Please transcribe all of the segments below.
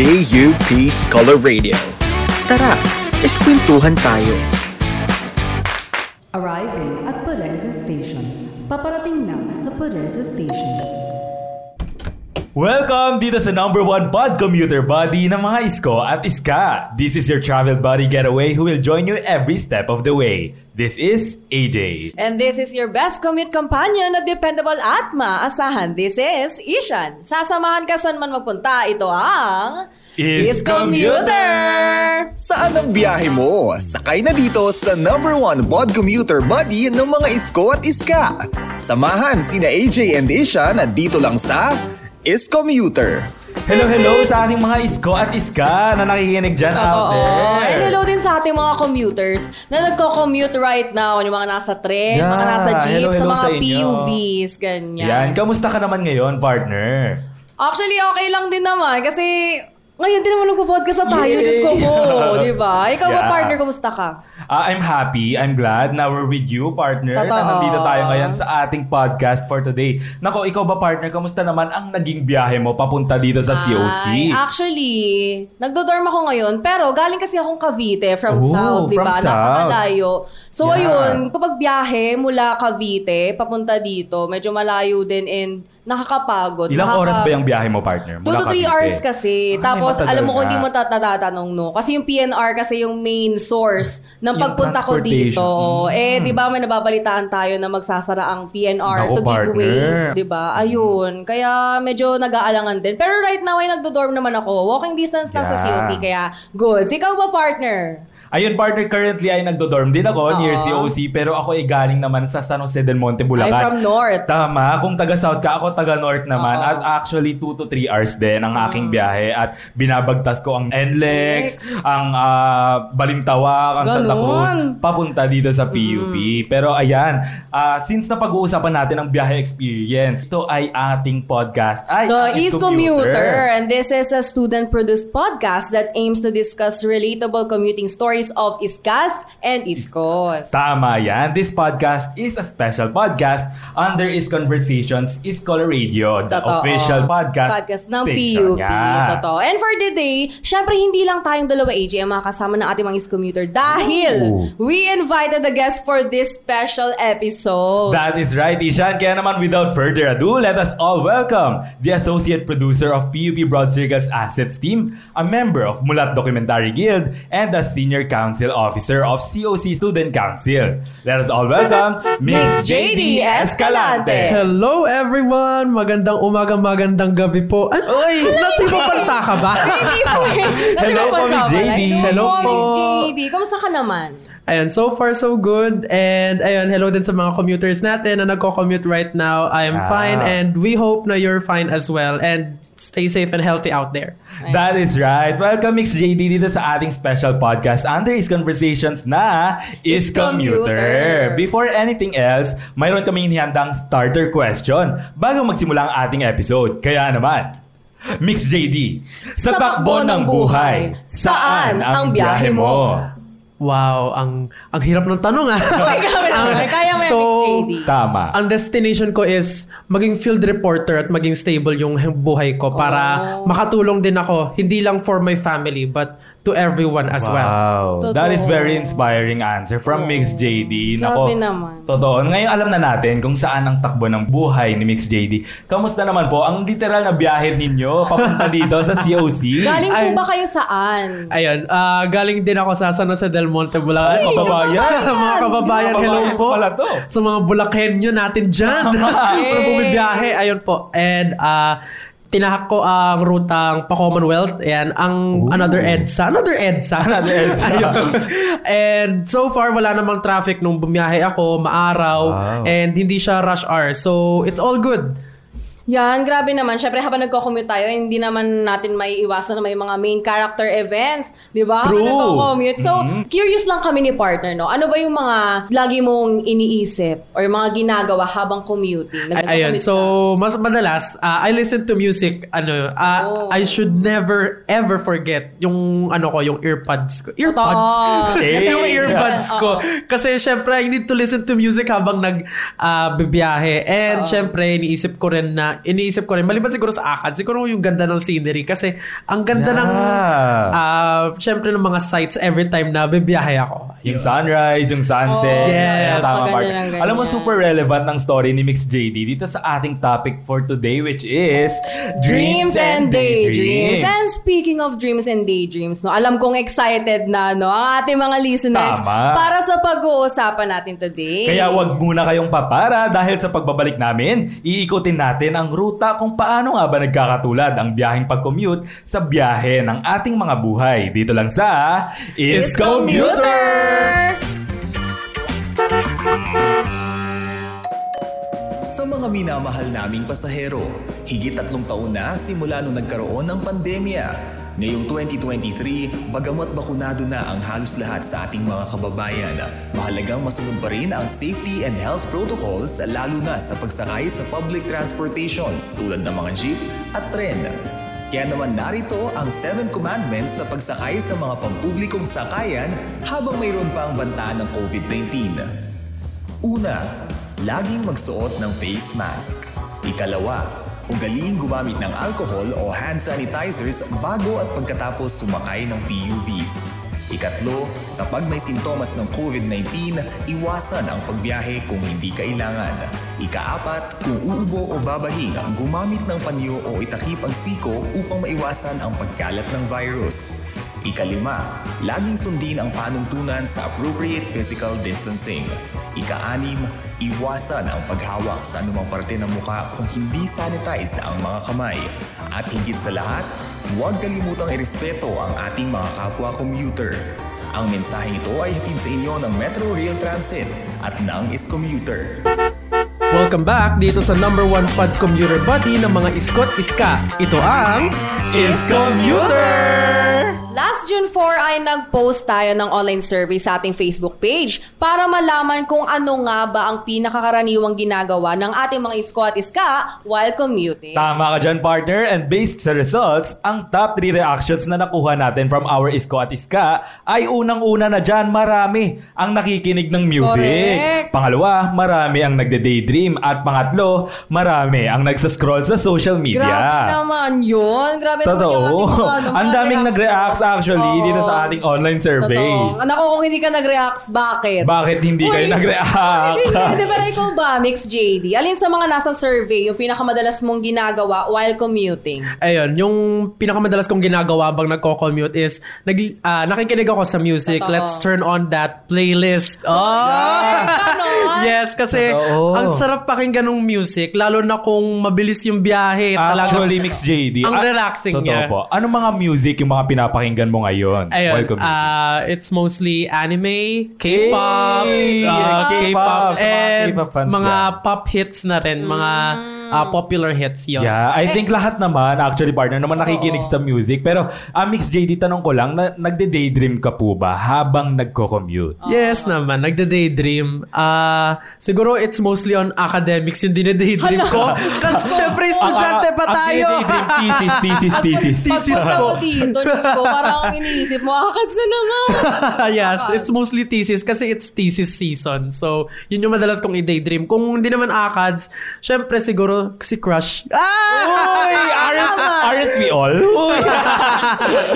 PUP Scholar Radio. Tara, eskwentuhan tayo. Arriving at Pereza Station. Paparating na sa Pereza Station. Welcome dito sa number one pod commuter buddy ng mga isko at iska. This is your travel buddy getaway who will join you every step of the way. This is AJ. And this is your best commute companion na dependable at maasahan. This is Ishan. Sasamahan ka saan man magpunta. Ito ang... Is Commuter! Saan ang biyahe mo? Sakay na dito sa number one pod commuter buddy ng mga isko at iska. Samahan sina AJ and Isha na dito lang sa Is Commuter. Hello, hello sa ating mga isko at iska na nakikinig dyan out Oo. there. And hello din sa ating mga commuters na nagko-commute right now. Yung mga nasa tren, Yeah. mga nasa jeep, Hello, sa hello mga sa inyo. PUVs, ganyan. Yan, kamusta ka naman ngayon, partner? Actually, okay lang din naman kasi ngayon din naman nagpo-podcast sa tayo. Yay! Diyos ko po. Di ba? Ikaw ba, Yeah. partner, kumusta ka? Ah, I'm happy, I'm glad na we're with you, partner. Totoo. Na nandito tayo ngayon sa ating podcast for today. Nako, ikaw ba, partner, kamusta naman ang naging biyahe mo papunta dito sa COC? Ay, actually, nagdo-dorm ako ngayon, pero galing kasi akong Cavite from Oh, South, di ba? Napakalayo. So, Yeah. ayun, kapag biyahe mula Cavite, papunta dito, medyo malayo din and nakakapagod. Ilang Nakaka- oras ba yung biyahe mo, partner? 2 to 3 Cavite? hours kasi. Ay, Tapos, alam mo kung hindi mo tat- natatanong, no? Kasi yung PNR kasi yung main source ng Yung pagpunta ko dito. transportation. Eh, di ba may nababalitaan tayo na magsasara ang PNR Naku, to give way. partner. Di ba? Ayun. Kaya medyo nag-aalangan din. Pero right now ay nagdo-dorm naman ako. Walking distance lang sa Yeah. COC. Kaya goods. Ikaw ba, partner? Ayun, partner, currently ay nagdo-dorm din ako near. COC pero ako ay galing naman sa San Jose del Monte, Bulacan. from North. Tama, kung taga-south ka, ako taga-north naman. Oo. At actually, 2 to 3 hours din ang aking biyahe. At binabagtas ko ang NLEX, NLEX. ang ah, Balintawak, ang Santa Ganun. Cruz, papunta dito sa PUP. Pero ayan, ah, since na pag-uusapan natin ang biyahe experience, ito ay ating podcast. Ay, The East Commuter, and this is a student-produced podcast that aims to discuss relatable commuting stories of Iskas and Iskos. Tama yan. This podcast is a special podcast under Is Conversations is Color Radio, the Totoo. official podcast, Podcast ng PUP. niya. Totoo. And for today, syempre hindi lang tayong dalawa AJ ang makasama ng ating mga commuter dahil Ooh. we invited a guest for this special episode. That is right, Ishan. Kaya naman without further ado, let us all welcome the associate producer of PUP Broad Circle's Assets Team, a member of Mulat Documentary Guild, and the senior council officer of COC Student Council. Let us all welcome Miss JD Escalante. Hello everyone! Magandang umaga, magandang gabi po. Ay, Uy! nasibo pansa ka ba? Hindi po eh. Hello po, Miss JD. Hello po. Miss JD. Kamusta ka naman? Ayan, so far so good. And ayun, hello din sa mga commuters natin na nagko-commute right now. I am Ah. fine and we hope na you're fine as well. And stay safe and healthy out there. That is right. Welcome, Mix JD, dito sa ating special podcast under Is Conversations na Is Is Commuter. Commuter. Before anything else, mayroon kaming inihandang starter question bago magsimula ang ating episode. Kaya naman, Mix JD, sa, takbo ng buhay, saan ang biyahe mo? Wow, ang ang hirap ng tanong ah. Naman. Kaya mo yan, So, JD. Tama. ang destination ko is maging field reporter at maging stable yung buhay ko para Oh. makatulong din ako hindi lang for my family but to everyone as well. Wow. That is very inspiring answer from Mix JD. Grabe naman. Totoo. Ngayon alam na natin kung saan ang takbo ng buhay ni Mix JD. Kamusta naman po ang literal na biyahe ninyo papunta dito sa COC? Galing po Ay. ba kayo saan? Ayun, ah, galing din ako sa San Jose del Monte, Bulacan. Ay, kababayan. mga kababayan, hello po. pala to. Sa mga Bulakenyo natin dyan. Para bumibiyahe, ayun po. And ah, tinahak ko ang rutang pa-Commonwealth. Ayan, ang Ooh. another EDSA. Another EDSA. Another EDSA. And so far, wala namang traffic nung bumiyahe ako, maaraw, Wow. and hindi siya rush hour. So, it's all good. Yan, grabe naman. Syempre, habang nagko-commute tayo, hindi naman natin may iwasan na may mga main character events. Di ba? Habang nagko-commute. So, Mhm. curious lang kami ni partner, no? Ano ba yung mga lagi mong iniisip or mga ginagawa habang commuting? Nag- Ayun, so mas madalas, uh, I listen to music, ano, uh, Oh. I should never ever forget yung ano ko, yung earpods ko. Earpods? Totoo. Eh. yung earbuds ko. Oo. Kasi syempre, I need to listen to music habang nag uh, bibiyahe. And Oo. syempre, iniisip ko rin na iniisip ko rin, maliban siguro sa akad, siguro yung ganda ng scenery kasi ang ganda ng, Yeah. ah, syempre ng mga sights every time na bibiyahe ako. Yung sunrise, yung sunset. Oh, Yes. Tama, ganyan lang ganyan. Alam mo, super relevant ng story ni Mix JD dito sa ating topic for today, which is Dreams and daydreams. And speaking of dreams and daydreams, no, alam kong excited na no ang ating mga listeners Tama. para sa pag-uusapan natin today. Kaya wag muna kayong papara dahil sa pagbabalik namin, iikutin natin ang ruta kung paano nga ba nagkakatulad ang biyaheng pag-commute sa biyahe ng ating mga buhay. Dito lang sa Is Commuter! Sa mga minamahal naming pasahero, higit tatlong taon na simula nung nagkaroon ng pandemya. Ngayong 2023, bagamat bakunado na ang halos lahat sa ating mga kababayan, mahalagang masunod pa rin ang safety and health protocols lalo na sa pagsakay sa public transportations tulad ng mga jeep at tren. Kaya naman narito ang 7 commandments sa pagsakay sa mga pampublikong sakayan habang mayroon pa ang banta ng COVID-19. Una, laging magsuot ng face mask. Ikalawa, ugaliing gumamit ng alcohol o hand sanitizers bago at pagkatapos sumakay ng PUVs. Ikatlo, kapag may sintomas ng COVID-19, iwasan ang pagbiyahe kung hindi kailangan. Ikaapat, kung uubo o babahing, gumamit ng panyo o itakip ang siko upang maiwasan ang pagkalat ng virus. Ikalima, laging sundin ang panuntunan sa appropriate physical distancing. Ika-anim, iwasan ang paghawak sa anumang parte ng muka kung hindi sanitized ang mga kamay. At higit sa lahat, huwag kalimutang irespeto ang ating mga kapwa commuter. Ang mensaheng ito ay hatid sa inyo ng Metro Rail Transit at ng Iscommuter. Welcome back dito sa number one pod commuter buddy ng mga iskot iska. Ito ang Is Commuter! Last June 4 ay nag-post tayo ng online survey sa ating Facebook page para malaman kung ano nga ba ang pinakakaraniwang ginagawa ng ating mga isko at iska while commuting. Tama ka dyan, partner. And based sa results, ang top 3 reactions na nakuha natin from our Isko at Iska ay unang-una na dyan, marami ang nakikinig ng music. Correct. Pangalawa, marami ang nagde-daydream. At pangatlo, marami ang nagsascroll sa social media. Grabe naman yun. Grabe naman Totoo. yung ating mga, ano, Ang daming nag-react actually Oo. dito sa ating online survey. Totoo. Anak ko, kung hindi ka nag-react, bakit? Bakit hindi kayo Uy, nag-react? Hindi, hindi. Pero ikaw ba, Mix JD? Alin sa mga nasa survey yung pinakamadalas mong ginagawa while commuting? Ayun, yung pinakamadalas kong ginagawa bang nagko-commute is nag, ah, nakikinig ako sa music. Totoo. Let's turn on that playlist. Oh! Ganon. Yes, kasi Totoo. ang sarap pakinggan ng music, lalo na kung mabilis yung biyahe. Talaga, Actually, Mix JD. Ang ah, relaxing totoo niya. po. Ano mga music yung mga pinapakinggan mo ngayon? Ayun, while commuting? ah, it's mostly anime, K-pop, Yay! ah, K-pop, K-pop, sa mga and K-pop fans mga yan. pop hits na rin, mga ah, popular hits yun. Yeah, I think lahat naman, actually partner, naman nakikinig Oo. sa music. Pero, ah, Mix JD, tanong ko lang, na, nagde-daydream ka po ba habang nagko-commute? Yes naman, nagde-daydream. Ah, siguro it's mostly on academics yung dinadaydream ko. Kasi syempre estudyante pa Ang- tayo. Ang daydream, thesis, thesis, thesis. Thesis Pagpunta po. ko dito, Diyos ko, parang ang iniisip mo, akads na naman. yes, it's mostly thesis kasi it's thesis season. So, yun yung madalas kong i-daydream. Kung hindi naman ACADS, syempre siguro si Crush. Ah! Uy, aren't, aren't we all? Uy.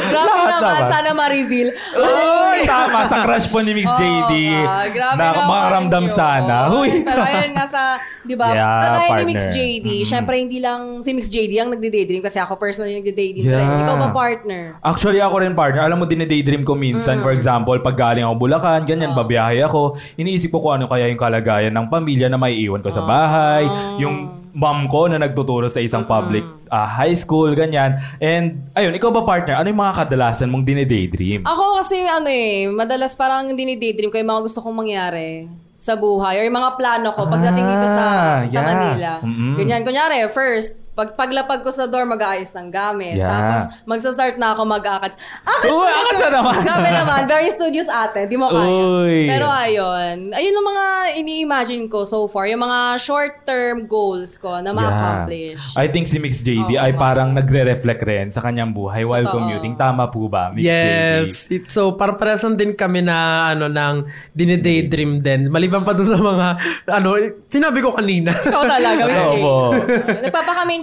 Grabe Lahat naman, naman. sana ma-reveal. Uy, tama. Sa crush po ni Mix Oo JD. nga, grabe na naman makaramdam yun. sana. Uy. Pero ayun nga sa, di ba, Yeah, kagaya ni Mix partner. JD, syempre hindi lang si Mix JD ang nagde-daydream kasi ako personally nagde-daydream Yeah. Ikaw ba partner? Actually, ako rin partner. Alam mo, dine-daydream ko minsan. For example, pag galing ako Bulacan, ganyan, babiyahe ako. Iniisip ko kung ano kaya yung kalagayan ng pamilya na may iwan ko sa bahay. Yung mom ko na nagtuturo sa isang public ah, high school, ganyan. And, ayun, ikaw ba partner? Ano yung mga kadalasan mong dine-daydream? Ako kasi ano eh, madalas parang dinidaydream ko yung mga gusto kong mangyari sa buhay or yung mga plano ko pagdating dito sa, Ah, sa yeah. Manila. Mm-mm. Ganyan. Kunyari, first, Pag paglapag ko sa door, mag-aayos ng gamit. Yeah. Tapos, magsa-start na ako mag-akats. Akats! Uy, akats na naman. Grabe naman. Very studious ate. Di mo kaya. Uy. Pero ayun. Ayun ang mga ini-imagine ko so far. Yung mga short-term goals ko na ma-accomplish. I think si Mix JD Oo, ay oo. parang nagre-reflect rin sa kanyang buhay while Totoo. commuting. Tama po ba, Mix Yes. JD? It- So, parang din kami na, ano, ng dinidaydream din. Maliban pa dun sa mga, ano, sinabi ko kanina. Ikaw talaga, Miss Oo Jay.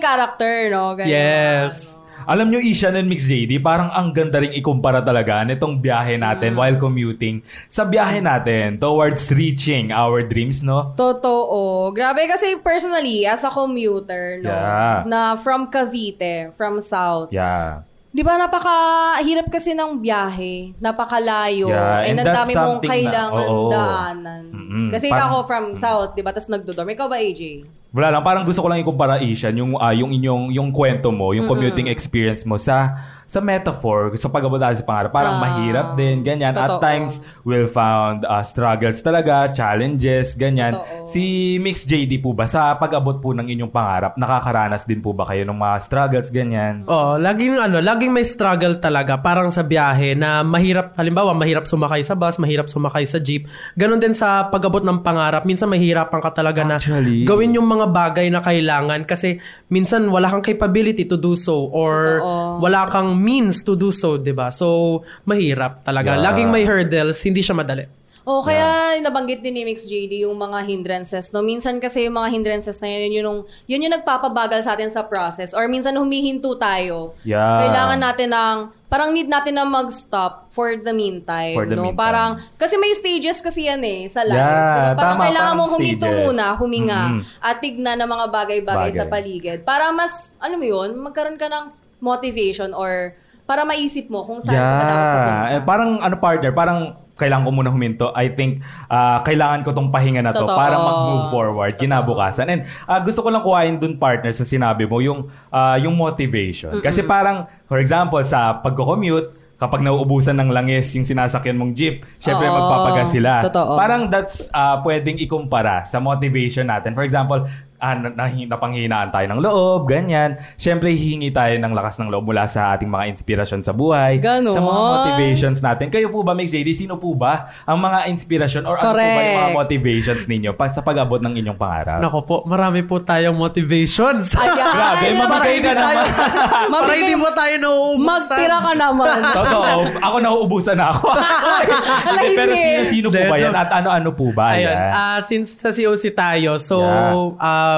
Character, no? Ganyan. Yes. Alam nyo, Ishan and Mix JD, parang ang ganda rin ikumpara talaga nitong biyahe Mm. natin while commuting sa biyahe natin towards reaching our dreams, no? Totoo. Grabe kasi personally, as a commuter, no? Yeah. Na from Cavite, from South. Yeah. Di ba napakahirap kasi ng biyahe, napakalayo, Yeah, and and ang dami mong something na- kailangan oo. daanan. Mm-mm. Kasi Parang- ako from South, di ba? Tapos nagdodorm. Ikaw ba, AJ? Wala lang, parang gusto ko lang ikumpara, Ishan, yung, ah, yung inyong yung kwento mo, yung commuting experience mo sa sa metaphor, sa pag-abot natin sa pangarap. Parang Ah, mahirap din, ganyan. At totoo. times, we'll found ah, struggles talaga, challenges, ganyan. Totoo. Si Mix JD po ba, sa pag-abot po ng inyong pangarap, nakakaranas din po ba kayo ng mga struggles, ganyan? Oh, laging ano, laging may struggle talaga parang sa biyahe na mahirap halimbawa mahirap sumakay sa bus, mahirap sumakay sa jeep. Ganon din sa pag-abot ng pangarap. Minsan mahirapan ka talaga Actually. na gawin yung mga bagay na kailangan kasi minsan wala kang capability to do so or Totoo. wala kang means to do so, 'di ba? So mahirap talaga. Yeah. Laging may hurdles, hindi siya madali. O kaya nabanggit din ni Mix JD yung mga hindrances. No? Minsan kasi yung mga hindrances na yun, yun yung, yun yung nagpapabagal sa atin sa process. Or minsan humihinto tayo. Yeah. Kailangan natin ng, parang need natin na mag-stop for the meantime. For the no? meantime. Parang, kasi may stages kasi yan eh, sa life. Yeah, Diba? Parang tama, kailangan parang mong huminto stages. muna, huminga, Mm-mm. at tignan ng mga bagay-bagay Bagay. sa paligid. Para mas, ano mo yun, magkaroon ka ng motivation or para maisip mo kung saan ka ba dapat pupunta. Eh, parang ano partner, parang kailangan ko muna huminto. I think ah, kailangan ko tong pahinga na to Totoo. para mag-move forward kinabukasan. And ah, gusto ko lang kuhain dun partner sa sinabi mo yung ah, yung motivation. Kasi parang for example sa pagko-commute kapag nauubusan ng langis yung sinasakyan mong jeep, syempre Oo. magpapagas sila. Totoo. Parang that's ah, pwedeng ikumpara sa motivation natin. For example, ah, na- nahi- napanghinaan tayo ng loob, ganyan. Syempre, hihingi tayo ng lakas ng loob mula sa ating mga inspirasyon sa buhay. Ganon. Sa mga motivations natin. Kayo po ba, Mix JD, sino po ba ang mga inspirasyon or ano po ba yung mga Correct. motivations ninyo pa, sa pag-abot ng inyong pangarap? Nako po, marami po tayong motivations. Ayan. Grabe, Ay, mabigay ka tayo, naman. para hindi mo tayo nauubusan. Magtira ka naman. Totoo, ako nauubusan na ako. Hindi, Pero hindi. sino-sino po ba yan? At ano-ano po ba Ayun, yan? ah, since sa COC tayo, so, Yeah. ah,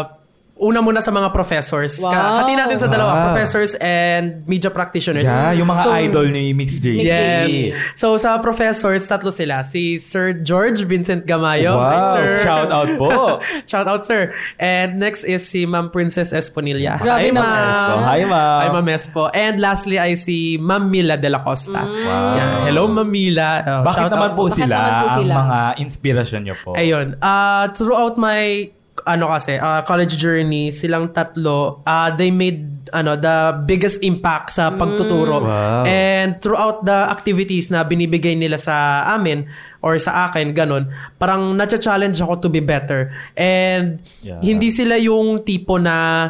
una muna sa mga professors. Wow. Ka- Hati natin sa dalawa, Wow. professors and media practitioners. yeah, yung mga So, idol ni Mix. Mix Yes. JD. So, sa professors, tatlo sila. Si Sir George Vincent Gamayo. Hi, Wow, sir. shout out po. shout out, sir. And next is si Ma'am Princess Esponilla. Grabe Hi, ma'am. Hi, ma'am. Hi, Ma'am Espo. And lastly ay si Ma'am Mila de la Costa. Wow. Yan. Hello, Ma'am Mila. Oh, Bakit shout naman out. po Bakit sila naman po ang sila? mga inspirasyon nyo po? Ayun. Uh, throughout my ano kasi, uh, college journey, silang tatlo, uh, they made ano the biggest impact sa pagtuturo. Wow. And throughout the activities na binibigay nila sa amin or sa akin, ganun, parang nacha-challenge ako to be better. And Yeah. hindi sila yung tipo na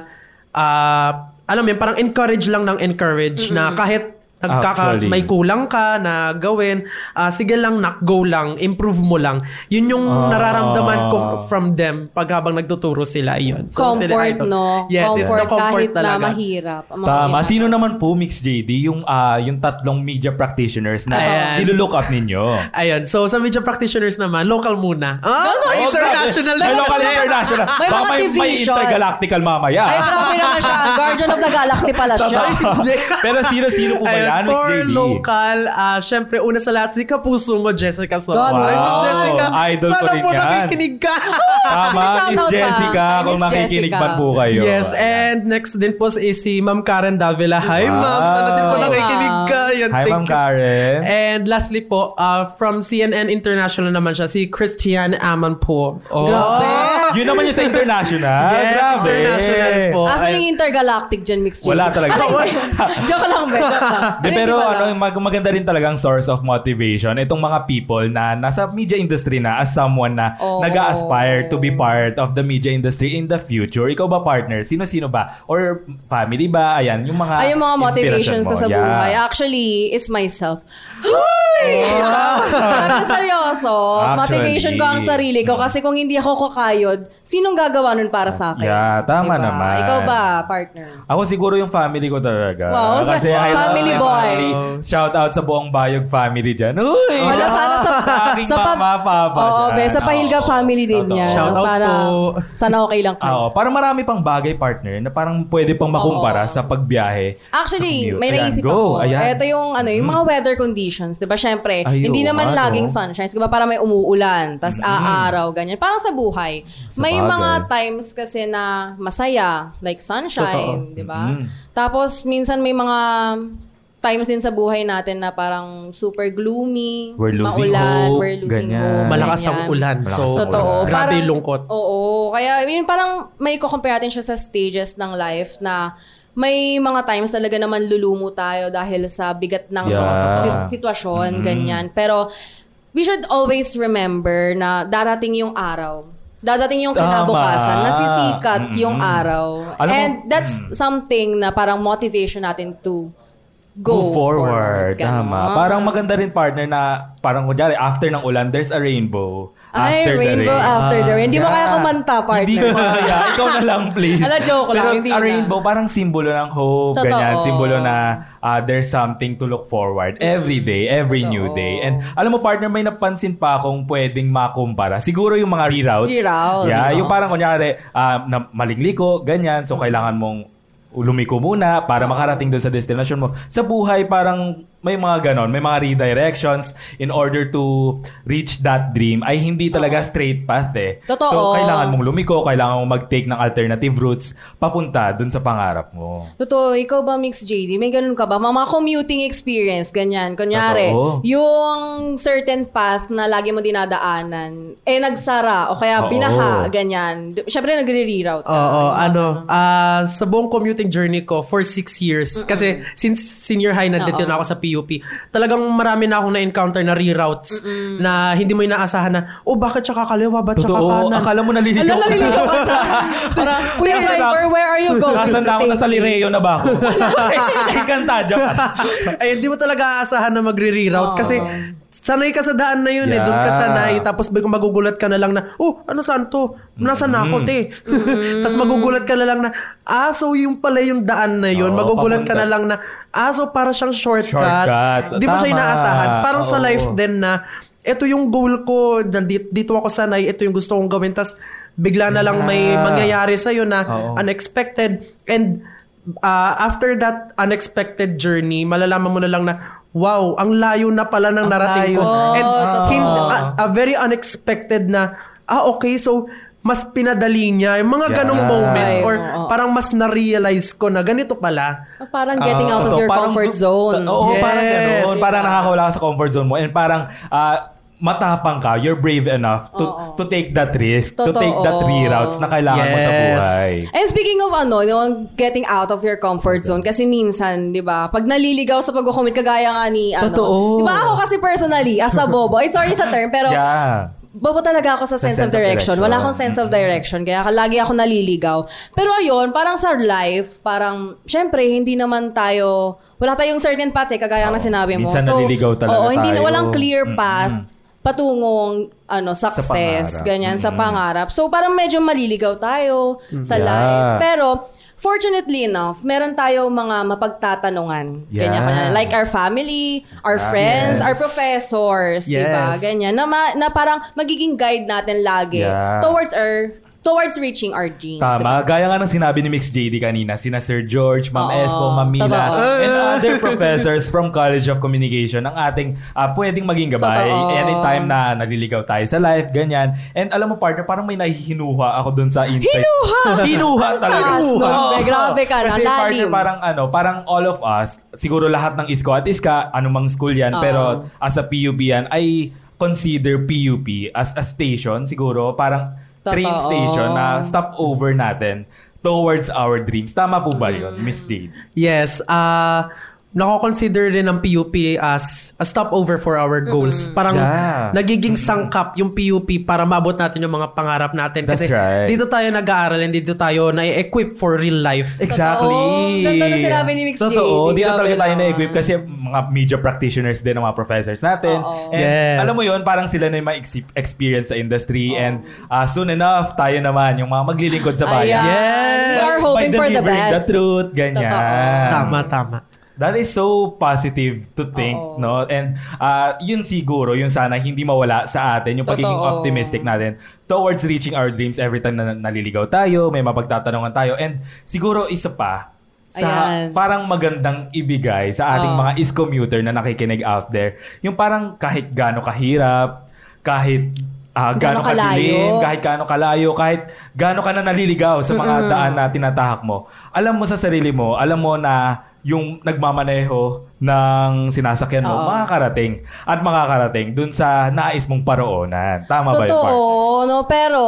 uh, alam mo yun, parang encourage lang ng encourage na kahit nagkaka, Actually. may kulang ka na gawin, ah, sige lang, nak, go lang, improve mo lang. Yun yung Ah. nararamdaman ko from them pag habang nagtuturo sila. Yun. So, sila comfort, idol. no? Yes, it's comfort, the comfort kahit talaga. na mahirap. Tama. Sino naman po, Mix JD, yung, ah, yung tatlong media practitioners na Ayan. nilulook up ninyo? Ayun. So, sa media practitioners naman, local muna. Ah, Oh, international grabe. May na local international. May mga may, may intergalactical mamaya. Ay, grabe naman siya. Guardian of the Galaxy pala siya. Pero sino-sino po ba yan, Mix for JD? local, ah, syempre, una sa lahat, si Kapuso mo, Jessica Soto. Ay, Ma'am Wow. Jessica, Idol ko sana rin po yan. nakikinig ka. Tama, Shoutout Miss pa. Jessica, Ay, kung Miss nakikinig Jessica. man po kayo. Yes, and next din po is si Ma'am Karen Davila. Hi, Wow. Ma'am. Sana din po Hi, nakikinig Yan, Hi, Ma'am. Karen. And lastly po, uh, from CNN International naman siya, si Christian Aman po. Oh. Grabe. Yun naman yung sa international. Yes, Grabe. international po. Asan yung intergalactic dyan, Mix? Wala talaga. joke lang, be. Joke lang. De, pero ano, mag- maganda rin talagang source of motivation itong mga people na nasa media industry na as someone na Oo. nag-aspire to be part of the media industry in the future. Ikaw ba partner? Sino-sino ba? Or family ba? Ayan, yung mga Ay, yung mga motivations ko sa Yeah. buhay. Actually, it's myself. Grabe seryoso. Actually. Motivation ko ang sarili ko kasi kung hindi ako kakayod, sinong gagawa nun para sa akin? Yeah, tama naman. Ikaw ba, partner? Ako siguro yung family ko talaga. Wow, sa- Kasi I love family boy. family. Shout out sa buong Bayog family dyan. Uy! Wala sana sa, sa aking sa pa- mama, papa. Oo, dyan. be, sa Pahilga Oo. family din yan. Shout out sana, po. sana okay lang kayo. Oo, parang marami pang bagay, partner, na parang pwede pang makumpara Oo. sa pagbiyahe. Actually, sa may Ayan, naisip go. ako. Ayan. Ito yung ano, yung mga weather conditions, 'di ba? Syempre, Ay, hindi oo naman nga, laging sunshine, 'di ba? Para may umuulan, tas aaraw, ganyan. Parang sa buhay. Sa may bagay. mga times kasi na masaya, like sunshine, 'di ba? Mm. Tapos minsan may mga times din sa buhay natin na parang super gloomy, We're losing maulan, hope, we're losing ganyan. hope. Malakas ang ganyan. ulan. Malakas So, ang Totoo. ulan. grabe Parang- yung lungkot. Oo. Kaya yun parang may compare natin siya sa stages ng life na may mga times talaga naman lulumo tayo dahil sa bigat ng Yeah. sitwasyon, Mm. ganyan. Pero we should always remember na darating yung araw. Dadating yung Tama. kinabukasan, nasisikat Mm-mm. yung araw. Alam mo- And that's something na parang motivation natin to go, Go forward. Ganon. Tama. Parang maganda rin partner na parang kunyari after ng ulan, there's a rainbow. Ay, after rainbow the rain. after the rain. Hindi mo Yeah. kaya kumanta, partner. Hindi ko kaya. Ikaw na lang, please. Ala, joke lang, Pero hindi a na. rainbow, parang simbolo ng hope. Totoo. Ganyan. Simbolo na ah, there's something to look forward every day, every new Totoo. day. And alam mo, partner, may napansin pa akong pwedeng makumpara. Siguro yung mga reroutes. Reroutes. Yeah, yung parang kunyari, ah, na maling liko, ganyan. So, kailangan mong lumiko muna para makarating doon sa destination mo. Sa buhay, parang may mga ganon, may mga redirections in order to reach that dream ay hindi talaga straight path eh. Totoo. So, kailangan mong lumiko, kailangan mong mag-take ng alternative routes papunta doon sa pangarap mo. Totoo, ikaw ba, Mix JD? May ganun ka ba? Mga commuting experience, ganyan. Kunyari, Totoo. yung certain path na lagi mo dinadaanan, eh nagsara o kaya Oo. binaha, ganyan. Siyempre, nagre-reroute ka. Oo, mga ano, ah sa buong commuting journey ko for six years, kasi since senior high nandito Oo. na ako sa PUP, talagang marami na akong na-encounter na reroutes na hindi mo inaasahan na, oh, bakit siya kakaliwa, ba't siya Totoo, kakanan? akala mo naliligaw Alam, ka naliligaw ka na. Parang, Kuya Nasaan driver, where are you going? Nasaan na ako? Nasa. Lireo na ba ako? Ay, kantadyo ka. Ay, hindi mo talaga aasahan na magre-reroute kasi sanay ka sa daan na yun eh. Yeah. Doon ka sanay. Tapos biglang magugulat ka na lang na, oh, ano saan to? Nasaan na ako, te? Tapos magugulat ka na lang na, ah, so yung pala yung daan na yun. Oo, magugulat ka papunta. na lang na, ah, so para siyang shortcut. Shortcut. Di mo siya inaasahan. Parang sa Oo. life din na, ito yung goal ko, dito, dito ako sanay, ito yung gusto kong gawin. Tapos bigla na lang may mangyayari sa'yo na Oo. unexpected. And uh, after that unexpected journey, malalaman mo na lang na, wow, ang layo na pala ng narating ko. layo. And Oh, hin- a, a very unexpected na, ah, okay, so, mas pinadali niya. Yung mga Yeah. ganong moments or parang mas na-realize ko na ganito pala. Parang getting Ah, out of totoo. your Parang- comfort zone. Oo, Yes. parang gano'n. Diba? Parang nakakawala ka sa comfort zone mo. And parang ah, matapang ka. You're brave enough to Oo. to take that risk. To Totoo. take that reroutes na kailangan mo sa Yes. buhay. And speaking of ano, yung getting out of your comfort zone, kasi minsan, di ba, pag naliligaw sa pag-commit, kagaya nga ni, ano, Totoo. di ba ako kasi personally, as a bobo, ay sorry sa term, pero Yeah. bobo talaga ako sa sense, of, direction. Wala akong sense of direction, kaya lagi ako naliligaw. Pero ayun, parang sa life, parang, syempre, hindi naman tayo, wala tayong certain path eh, kagaya na sinabi mo. Minsan naliligaw talaga Oo, hindi na tayo. walang clear path patungong ano success pangarap. ganyan sa Mm. pangarap so parang medyo maliligaw tayo sa Yeah. life pero fortunately enough meron tayo mga mapagtatanungan ganyan Yeah. kanya like our family our Ah, friends yes. our professors Yes. diba ganyan na, ma- na parang magiging guide natin lagi Yeah. towards our towards reaching our dreams. Tama. Gaya nga ng sinabi ni Mix JD kanina, sina Sir George, Ma'am Oo, Espo, Ma'am Mila, totoo. and other professors from College of Communication ang ating ah, pwedeng maging gabay Totoo. anytime na naliligaw tayo sa life, ganyan. And alam mo partner, parang may nahihinuha ako dun sa insights. Hinuha? Hinuha talaga. Taas, no? Grabe ka, no? Kasi Lalim. partner, parang ano, parang all of us, siguro lahat ng isko at iska, anumang school yan, Oo. pero as a PUP yan, ay consider PUP as a station siguro, parang train Totoo. station na stopover natin towards our dreams. Tama po ba yun. Miss Jade? Yes, ah nako-consider din ng PUP as a stopover for our goals. Parang Yeah. nagiging sangkap yung PUP para maabot natin yung mga pangarap natin. That's Kasi right. dito tayo nag-aaral and dito tayo na-equip for real life. Exactly. Totoo. Ganda ng sinabi ni Mix Totoo. JD. Dito talaga tayo na-equip kasi mga media practitioners din ang mga professors natin. Oo. And Yes. alam mo yun, parang sila na yung mga ex- experience sa industry. And uh, soon enough, tayo naman, yung mga maglilingkod sa bayan. Ayan. Yes. We are hoping for the best. the truth. Ganyan. Totoo. Tama, tama. That is so positive to think, Oo. no? And uh, yun siguro, yung sana hindi mawala sa atin, yung pagiging Totoo. optimistic natin towards reaching our dreams every time na naliligaw tayo, may mapagtatanungan tayo. And siguro isa pa, sa Ayan. parang magandang ibigay sa ating Oo. mga is-commuter na nakikinig out there, yung parang kahit gaano kahirap, kahit ah, gaano Gaano kalayo. kahit gaano kalayo, kahit gaano ka na naliligaw sa mga daan na tinatahak mo, alam mo sa sarili mo, alam mo na yung nagmamaneho ng sinasakyan mo, Oo. makakarating at makakarating dun sa nais mong paroonan. Tama ba yun, partner? Totoo, no? Pero,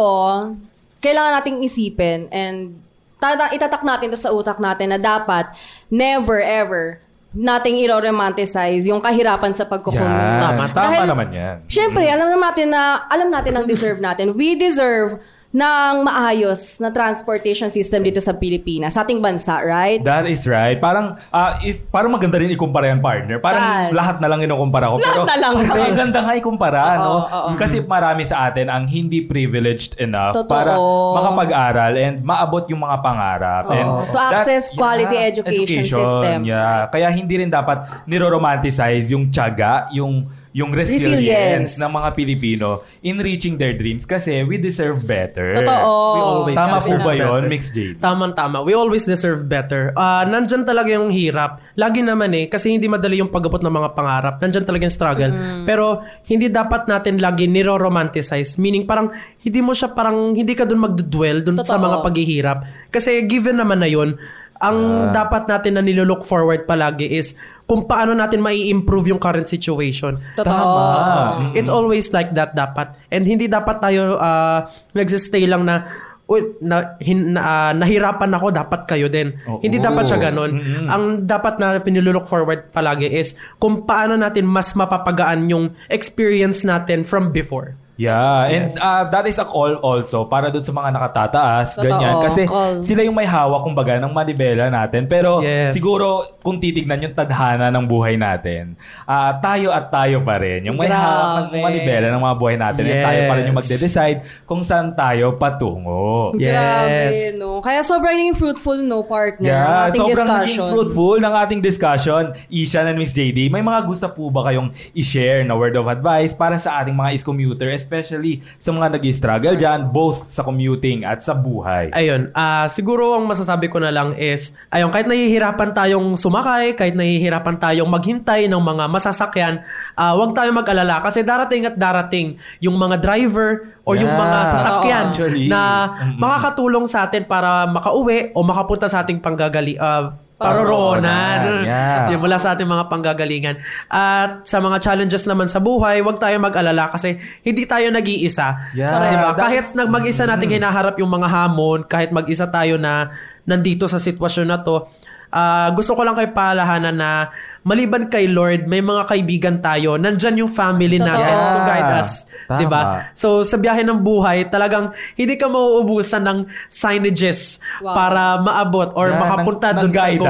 kailangan nating isipin and tata- itatak natin to sa utak natin na dapat never ever nating i-romanticize yung kahirapan sa pagkukumit. Yan. Tama. Tama Dahil- naman yan. Siyempre, alam naman natin na alam natin ang deserve natin. We deserve ng maayos na transportation system dito sa Pilipinas, sa ating bansa, right? That is right. Parang, ah, if, parang maganda rin ikumpara yan, partner. Parang Saan? lahat na lang inukumpara ko. Lahat Pero na lang. parang ang ganda nga ikumpara, Oo, no? oo. Kasi marami sa atin ang hindi privileged enough Totoo. para makapag-aral and maabot yung mga pangarap. Oo. And To access quality education system. Yeah. Kaya hindi rin dapat niro-romanticize yung tiyaga, yung yung resilience, Resilience. ng mga Pilipino in reaching their dreams kasi we deserve better. Totoo. We always Tama po deserve ba yun. Mix Jade? Tama-tama. We always deserve better. Ah, nandyan talaga yung hirap. Lagi naman eh, kasi hindi madali yung pag ng mga pangarap. Nandyan talaga yung struggle. Pero hindi dapat natin lagi niro-romanticize. Meaning parang hindi mo siya parang, hindi ka dun magdudwell dun sa Totoo. mga paghihirap. Kasi given naman na yun, ang dapat natin na nilolook forward palagi is kung paano natin mai-improve yung current situation. Totoo. Tama. It's always like that dapat. And hindi dapat tayo uh, nagsistay lang na Uy, na, hin, na, ah, nahirapan ako, dapat kayo din. Oo. Hindi dapat siya ganun. Ang dapat na pinilolook forward palagi is kung paano natin mas mapapagaan yung experience natin from before. Yeah, and uh, that is a call also para doon sa mga nakatataas, Totoo, ganyan. Kasi call. sila yung may hawak kumbaga ng manibela natin. Pero Yes. siguro kung titignan yung tadhana ng buhay natin, ah, tayo at tayo pa rin. Yung may Grabe. hawak ng manibela ng mga buhay natin. And tayo pa rin yung Yes. magde-decide kung saan tayo patungo. Grabe, Yes. no? Kaya sobrang naging fruitful, no, partner? Yeah, ang ating sobrang discussion. naging fruitful ng ating discussion. Ishan and Miss JD, may mga gusto po ba kayong i-share na word of advice para sa ating mga is-commuter, especially sa mga nag struggle dyan, both sa commuting at sa buhay? Ayun, ah siguro ang masasabi ko na lang is, ayun, kahit nahihirapan tayong sumakay, kahit nahihirapan tayong maghintay ng mga masasakyan, ah wag tayong mag-alala kasi darating at darating yung mga driver o yung Yeah. mga sasakyan. Actually. na makakatulong sa atin para makauwi o makapunta sa ating panggagali ah, paroroonan. Yeah. Yung mula sa ating mga panggagalingan. At sa mga challenges naman sa buhay, wag tayo mag-alala kasi hindi tayo nag-iisa. Yeah, Di ba? that's- Kahit nag mag-isa natin hinaharap yung mga hamon, kahit mag-isa tayo na nandito sa sitwasyon na to, ah, gusto ko lang kay palahanan na maliban kay Lord, may mga kaibigan tayo. Nandyan yung family Totoo. natin to guide us. Tama. 'Di ba? So sa biyahe ng buhay, talagang hindi ka mauubusan ng signages Wow. para maabot or Yeah, makapunta ng- ng sa goal.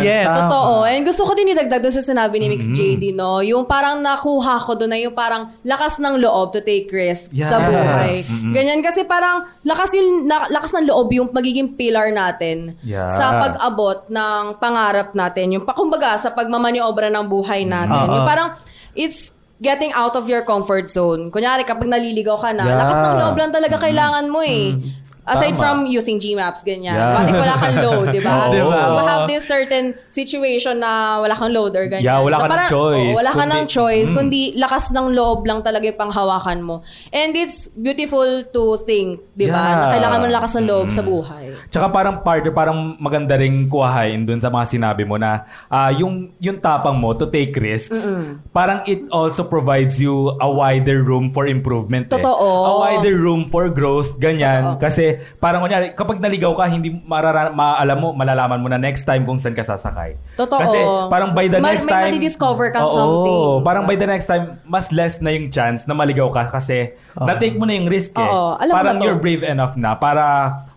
Yes. Tama. Totoo. And gusto ko din idagdag doon sa sinabi ni Mix JD, no? Yung parang nakuha ko doon na yung parang lakas ng loob to take risk Yes. sa buhay. Mm-mm. Ganyan kasi parang lakas yung na- lakas ng loob yung magiging pillar natin Yeah. sa pag-abot ng pangarap natin. Yung kumbaga sa pagmamaniobra ng buhay natin. Oo. Yung parang it's getting out of your comfort zone. Kunyari kapag naliligaw ka na, Yeah. lakas ng loob lang talaga kailangan mo eh. Aside Tama. from using Gmaps, ganyan. Yeah. What if wala kang load, di ba? Oo. You Oo. have this certain situation na wala kang load or ganyan. Yeah, wala ka ng choice. oo, wala ka Kundi- ng choice, Mm. kundi lakas ng loob lang talaga yung panghawakan mo. And it's beautiful to think, di ba? Yeah. Na kailangan mo ng lakas ng loob Mm. sa buhay. Tsaka parang partner, parang maganda ring kuhain dun sa mga sinabi mo na ah, yung, yung tapang mo to take risks, parang it also provides you a wider room for improvement. eh. Totoo. A wider room for growth, ganyan. Totoo. Kasi parang kunyari, kapag naligaw ka, hindi marara, maalam mo, malalaman mo na next time kung saan ka sasakay. Totoo. Kasi parang by the Ma- next may time... madidiscover kang Oo, something. Parang by the next time, mas less na yung chance na maligaw ka kasi na-take mo na yung risk eh. Oo, alam parang you're brave enough na para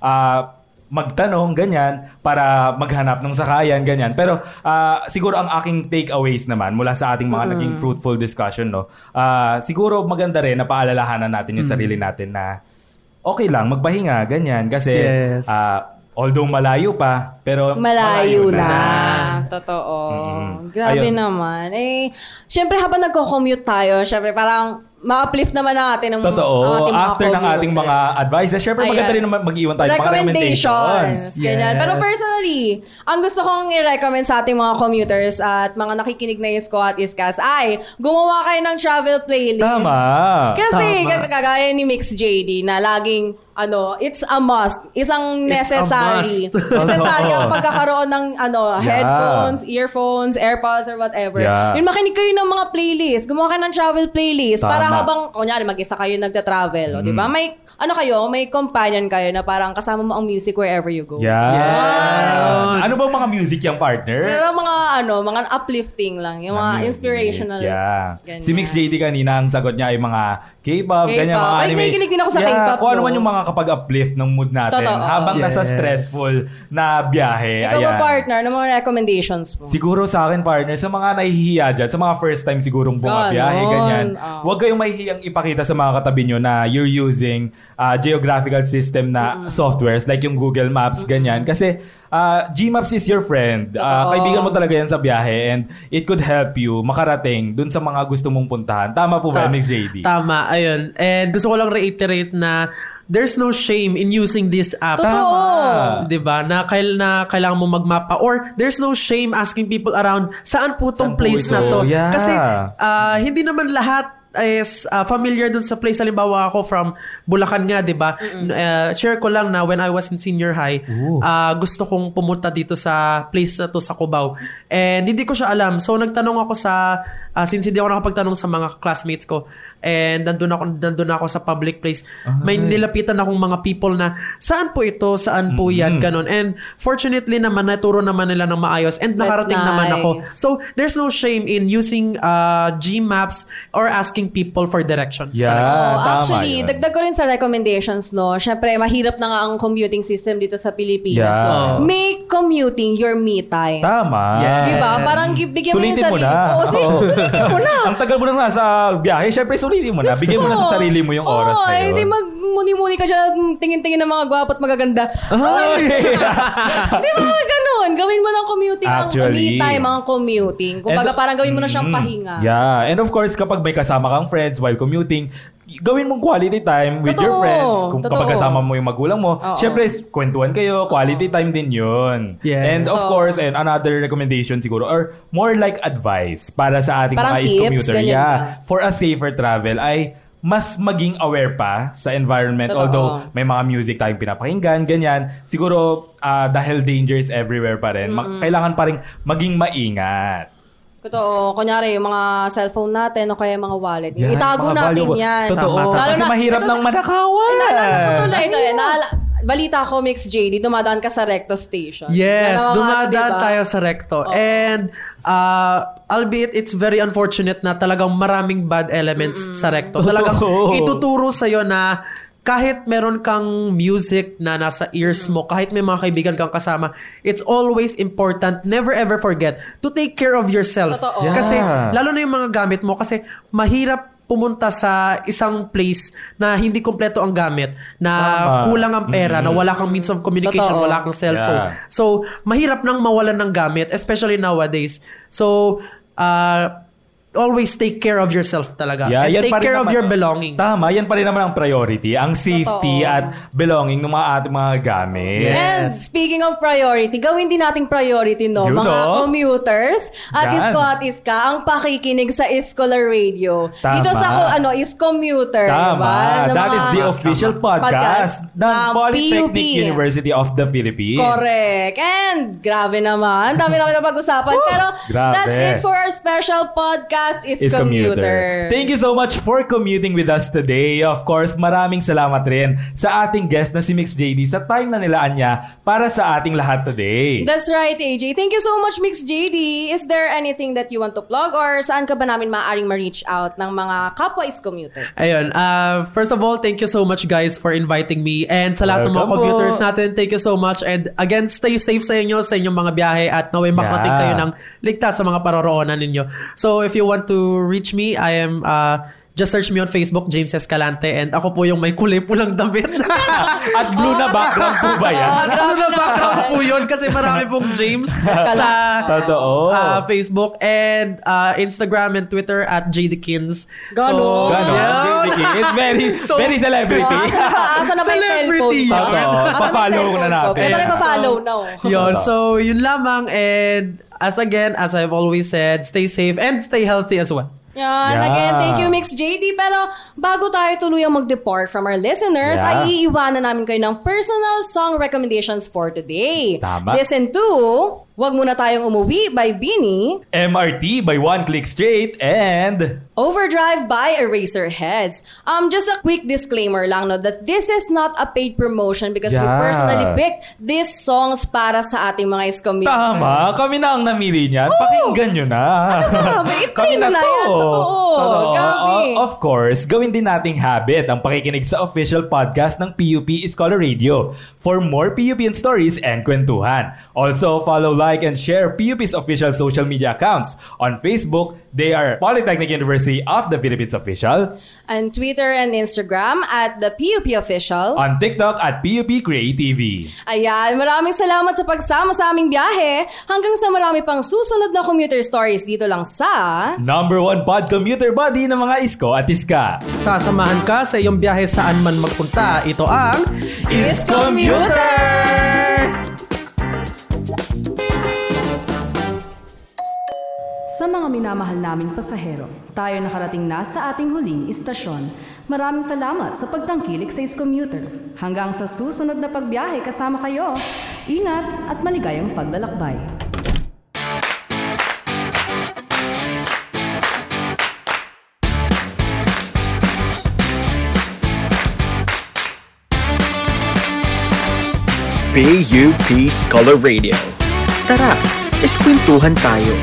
ah, magtanong, ganyan, para maghanap ng sakayan, ganyan. Pero ah, siguro ang aking takeaways naman mula sa ating mga naging fruitful discussion, no, ah, siguro maganda rin na paalalahanan natin yung sarili natin na okay lang, magpahinga, ganyan. Kasi Yes. ah, although malayo pa, pero Malayo na. Totoo. Mm-mm. Grabe Ayun. naman. Eh, syempre habang nagko-commute tayo, syempre parang ma-uplift naman natin ang, Totoo. ating mga After ng ating mga advices, syempre Ayan. maganda rin naman mag-iwan tayo ng mga recommendations. Ganyan. Yes. Pero personally, ang gusto kong i-recommend sa ating mga commuters at mga nakikinig na Isko at Iskas ay gumawa kayo ng travel playlist. Tama. Kasi Tama. kag- kagaya ni Mix JD na laging ano, it's a must. Isang It's a necessary. must. necessary ang pagkakaroon ng ano, Yeah. headphones, earphones, AirPods or whatever. Yeah. Yun makinig kayo ng mga playlist. Gumawa kayo ng travel playlist para Tama. habang kunyari mag-isa kayo nagta-travel, o, 'di ba? Mm. May ano kayo, may companion kayo na parang kasama mo ang music wherever you go. Yeah. Yes. Ano bang mga music yung partner? Pero mga ano, mga uplifting lang, yung mga music. inspirational. Yeah. Ganyan. Si Mix JD kanina, ang sagot niya ay mga K-pop, K-pop. ganyan, mga Ay, anime. nakikinig din ako sa yeah, K-pop, Kung ano no? man yung mga kapag-uplift ng mood natin Totoo. habang nasa Yes. stressful na biyahe. Ikaw ba Ayan. partner, ano mga recommendations mo? Siguro sa akin, partner, sa mga nahihiya dyan, sa mga first time sigurong bumabiyahe, ganyan, Ah. huwag kayong mahihiyang ipakita sa mga katabi nyo na you're using uh, geographical system na softwares like yung Google Maps, ganyan. Kasi uh, Gmaps is your friend. Uh, kaibigan mo talaga yan sa biyahe and it could help you makarating dun sa mga gusto mong puntahan. Tama po ba, Ta- Mix JD? Tama, ayun. And gusto ko lang reiterate na there's no shame in using this app. Totoo. Tama. 'Di ba? Na kail na kailangan mo magmapa or there's no shame asking people around saan po tong Saan po place ito? na to. Yeah. Kasi ah, hindi naman lahat is ah, familiar dun sa place. Halimbawa ako from Bulacan nga, 'di ba? Uh, share ko lang na when I was in senior high, Ooh. ah, gusto kong pumunta dito sa place na to sa Cubao. And hindi ko siya alam. So nagtanong ako sa ah, since hindi ako nakapagtanong sa mga classmates ko and nandun ako nandun ako sa public place. May nilapitan akong mga people na saan po ito, saan po yan, ganun. And fortunately naman naturo naman nila ng maayos and That's nakarating naman ako. nice. So there's no shame in using uh, Gmaps or asking people for directions. Yeah, Talaga. Tama actually, yun. dagdag ko rin sa recommendations, no? Siyempre, mahirap na nga ang commuting system dito sa Pilipinas. Yeah. No? Make commuting your me time. Tama. Yes. Di ba? Parang bigyan mo yung Sulitin mo sarili. na. Oo. sulitin mo na. Ang tagal mo na nasa biyahe, syempre sulitin mo na. Diyos Bigyan mo na sa sarili mo yung oras na eh, yun. Hindi magmuni-muni ka siya, tingin-tingin ng mga gwapo at magaganda. Ay! Di ba? Ganun. Gawin mo ng commuting ang Actually. me time, ang commuting. Kumbaga, And- parang gawin mo na siyang Mm. pahinga. Yeah. And of course, kapag may kasama kang friends while commuting, gawin mong quality time with your Totoo. friends. Kung Totoo. kapag kasama mo yung magulang mo, Oo. syempre, kwentuhan kayo, quality time din yun. Yes. And of Oo. course, and another recommendation siguro, or more like advice para sa ating Parang mga is tips, commuter. ganyan Yeah. ba? For a safer travel ay mas maging aware pa sa environment. Totoo. Although may mga music tayong pinapakinggan, ganyan. Siguro, ah, dahil dangers everywhere pa rin, ma- kailangan pa rin maging maingat. Totoo. Kunyari, yung mga cellphone natin o kaya yung mga wallet. Yan, Itago mga natin valuable. yan. Totoo. Tama, tama. Kasi mahirap ito- nang manakawan. Naalala ko tuloy ito eh. Naala, balita ko, Mix JD, dumadaan ka sa Recto Station. Yes, ang mga, dumadaan diba? tayo sa recto. And uh, albeit it's very unfortunate na talagang maraming bad elements sa recto. Talagang ituturo sa'yo na kahit meron kang music na nasa ears mo, kahit may mga kaibigan kang kasama, it's always important, never ever forget, to take care of yourself. Totoo. Yeah. Kasi, lalo na yung mga gamit mo, kasi mahirap pumunta sa isang place na hindi kompleto ang gamit, na Tama. kulang ang pera, na wala kang means of communication, Totoo. wala kang cellphone. Yeah. So, mahirap nang mawalan ng gamit, especially nowadays. So, uh, always take care of yourself talaga. Yeah, and yan take pa rin care of naman- your belongings. Tama, yan pa rin naman ang priority. Ang safety Totoo. at belonging ng mga ating mga gamit. Yes. And speaking of priority, gawin din nating priority, no? Yun, mga no? commuters at Yan. Isko at Iska, ang pakikinig sa Iskolar Radio. Tama. Dito sa ko, ano, is commuter, Tama. diba? That is mga- the official podcast, ng ng Polytechnic PUP. University of the Philippines. Correct. And grabe naman. Dami namin na pag-usapan. Pero Grabe. that's it for our special podcast is, is commuter. commuter. Thank you so much for commuting with us today. Of course, maraming salamat rin sa ating guest na si Mix JD sa time na nilaan niya para sa ating lahat today. That's right, AJ. Thank you so much, Mix JD. Is there anything that you want to plug or saan ka ba namin maaaring ma-reach out ng mga kapwa is commuter? Ayun, uh, first of all, thank you so much guys for inviting me and sa lahat ng mga computers natin, thank you so much and again, stay safe sa inyo, sa inyong mga biyahe at naway makarating Yeah. kayo ng ligtas sa mga paroroonan ninyo. So if you want to reach me, I am uh, just search me on Facebook, James Escalante and ako po yung may kulay pulang damit. At blue na background po ba yan? At ano na background po yun kasi marami pong James sa Totoo. uh, Facebook and uh, Instagram and Twitter at JDkins. Ganon. Ganon. Yun. It's very, So- very celebrity. Asa na ba? Na yung Celebrity cellphone yun. Totoo. Asa na yung na natin. Ito na Yeah. pa-follow now. Yun. So, yun lamang. And as again, as I've always said, stay safe and stay healthy as well. Yan. Yeah. Again, thank you, Mix JD. Pero bago tayo tuluyang mag-depart from our listeners, Yeah. ay iiwanan namin kayo ng personal song recommendations for today. Tama. Listen to Wag Muna Tayong Umuwi by Beanie, MRT by One Click Straight and Overdrive by Eraserheads. Um, just a quick disclaimer lang, no, that this is not a paid promotion because we Yeah. personally picked these songs para sa ating mga iscommuter. Tama, kami na ang namili niyan. Pakinggan nyo na. Grabe, i-play nyo na yan. Totoo. Of course, gawin din nating habit ang pakikinig sa official podcast ng PUP Scholar Radio for more PUP and stories and kwentuhan. Also, follow, like, and share PUP's official social media accounts. On Facebook, they are Polytechnic University of the Philippines Official. And Twitter and Instagram at the PUP Official. On TikTok at PUP Create TV. Ayan, maraming salamat sa pagsama sa aming biyahe. Hanggang sa marami pang susunod na commuter stories dito lang sa... Number one pod commuter buddy ng mga isko at iska. Sasamahan ka sa iyong biyahe saan man magpunta. Ito ang Is Commuter! Sa mga minamahal naming pasahero, tayo nakarating na sa ating huling istasyon. Maraming salamat sa pagtangkilik sa Iscommuter. Hanggang sa susunod na pagbiyahe kasama kayo. Ingat at maligayang paglalakbay. PUP Scholar Radio. Tara, eskwentuhan tayo.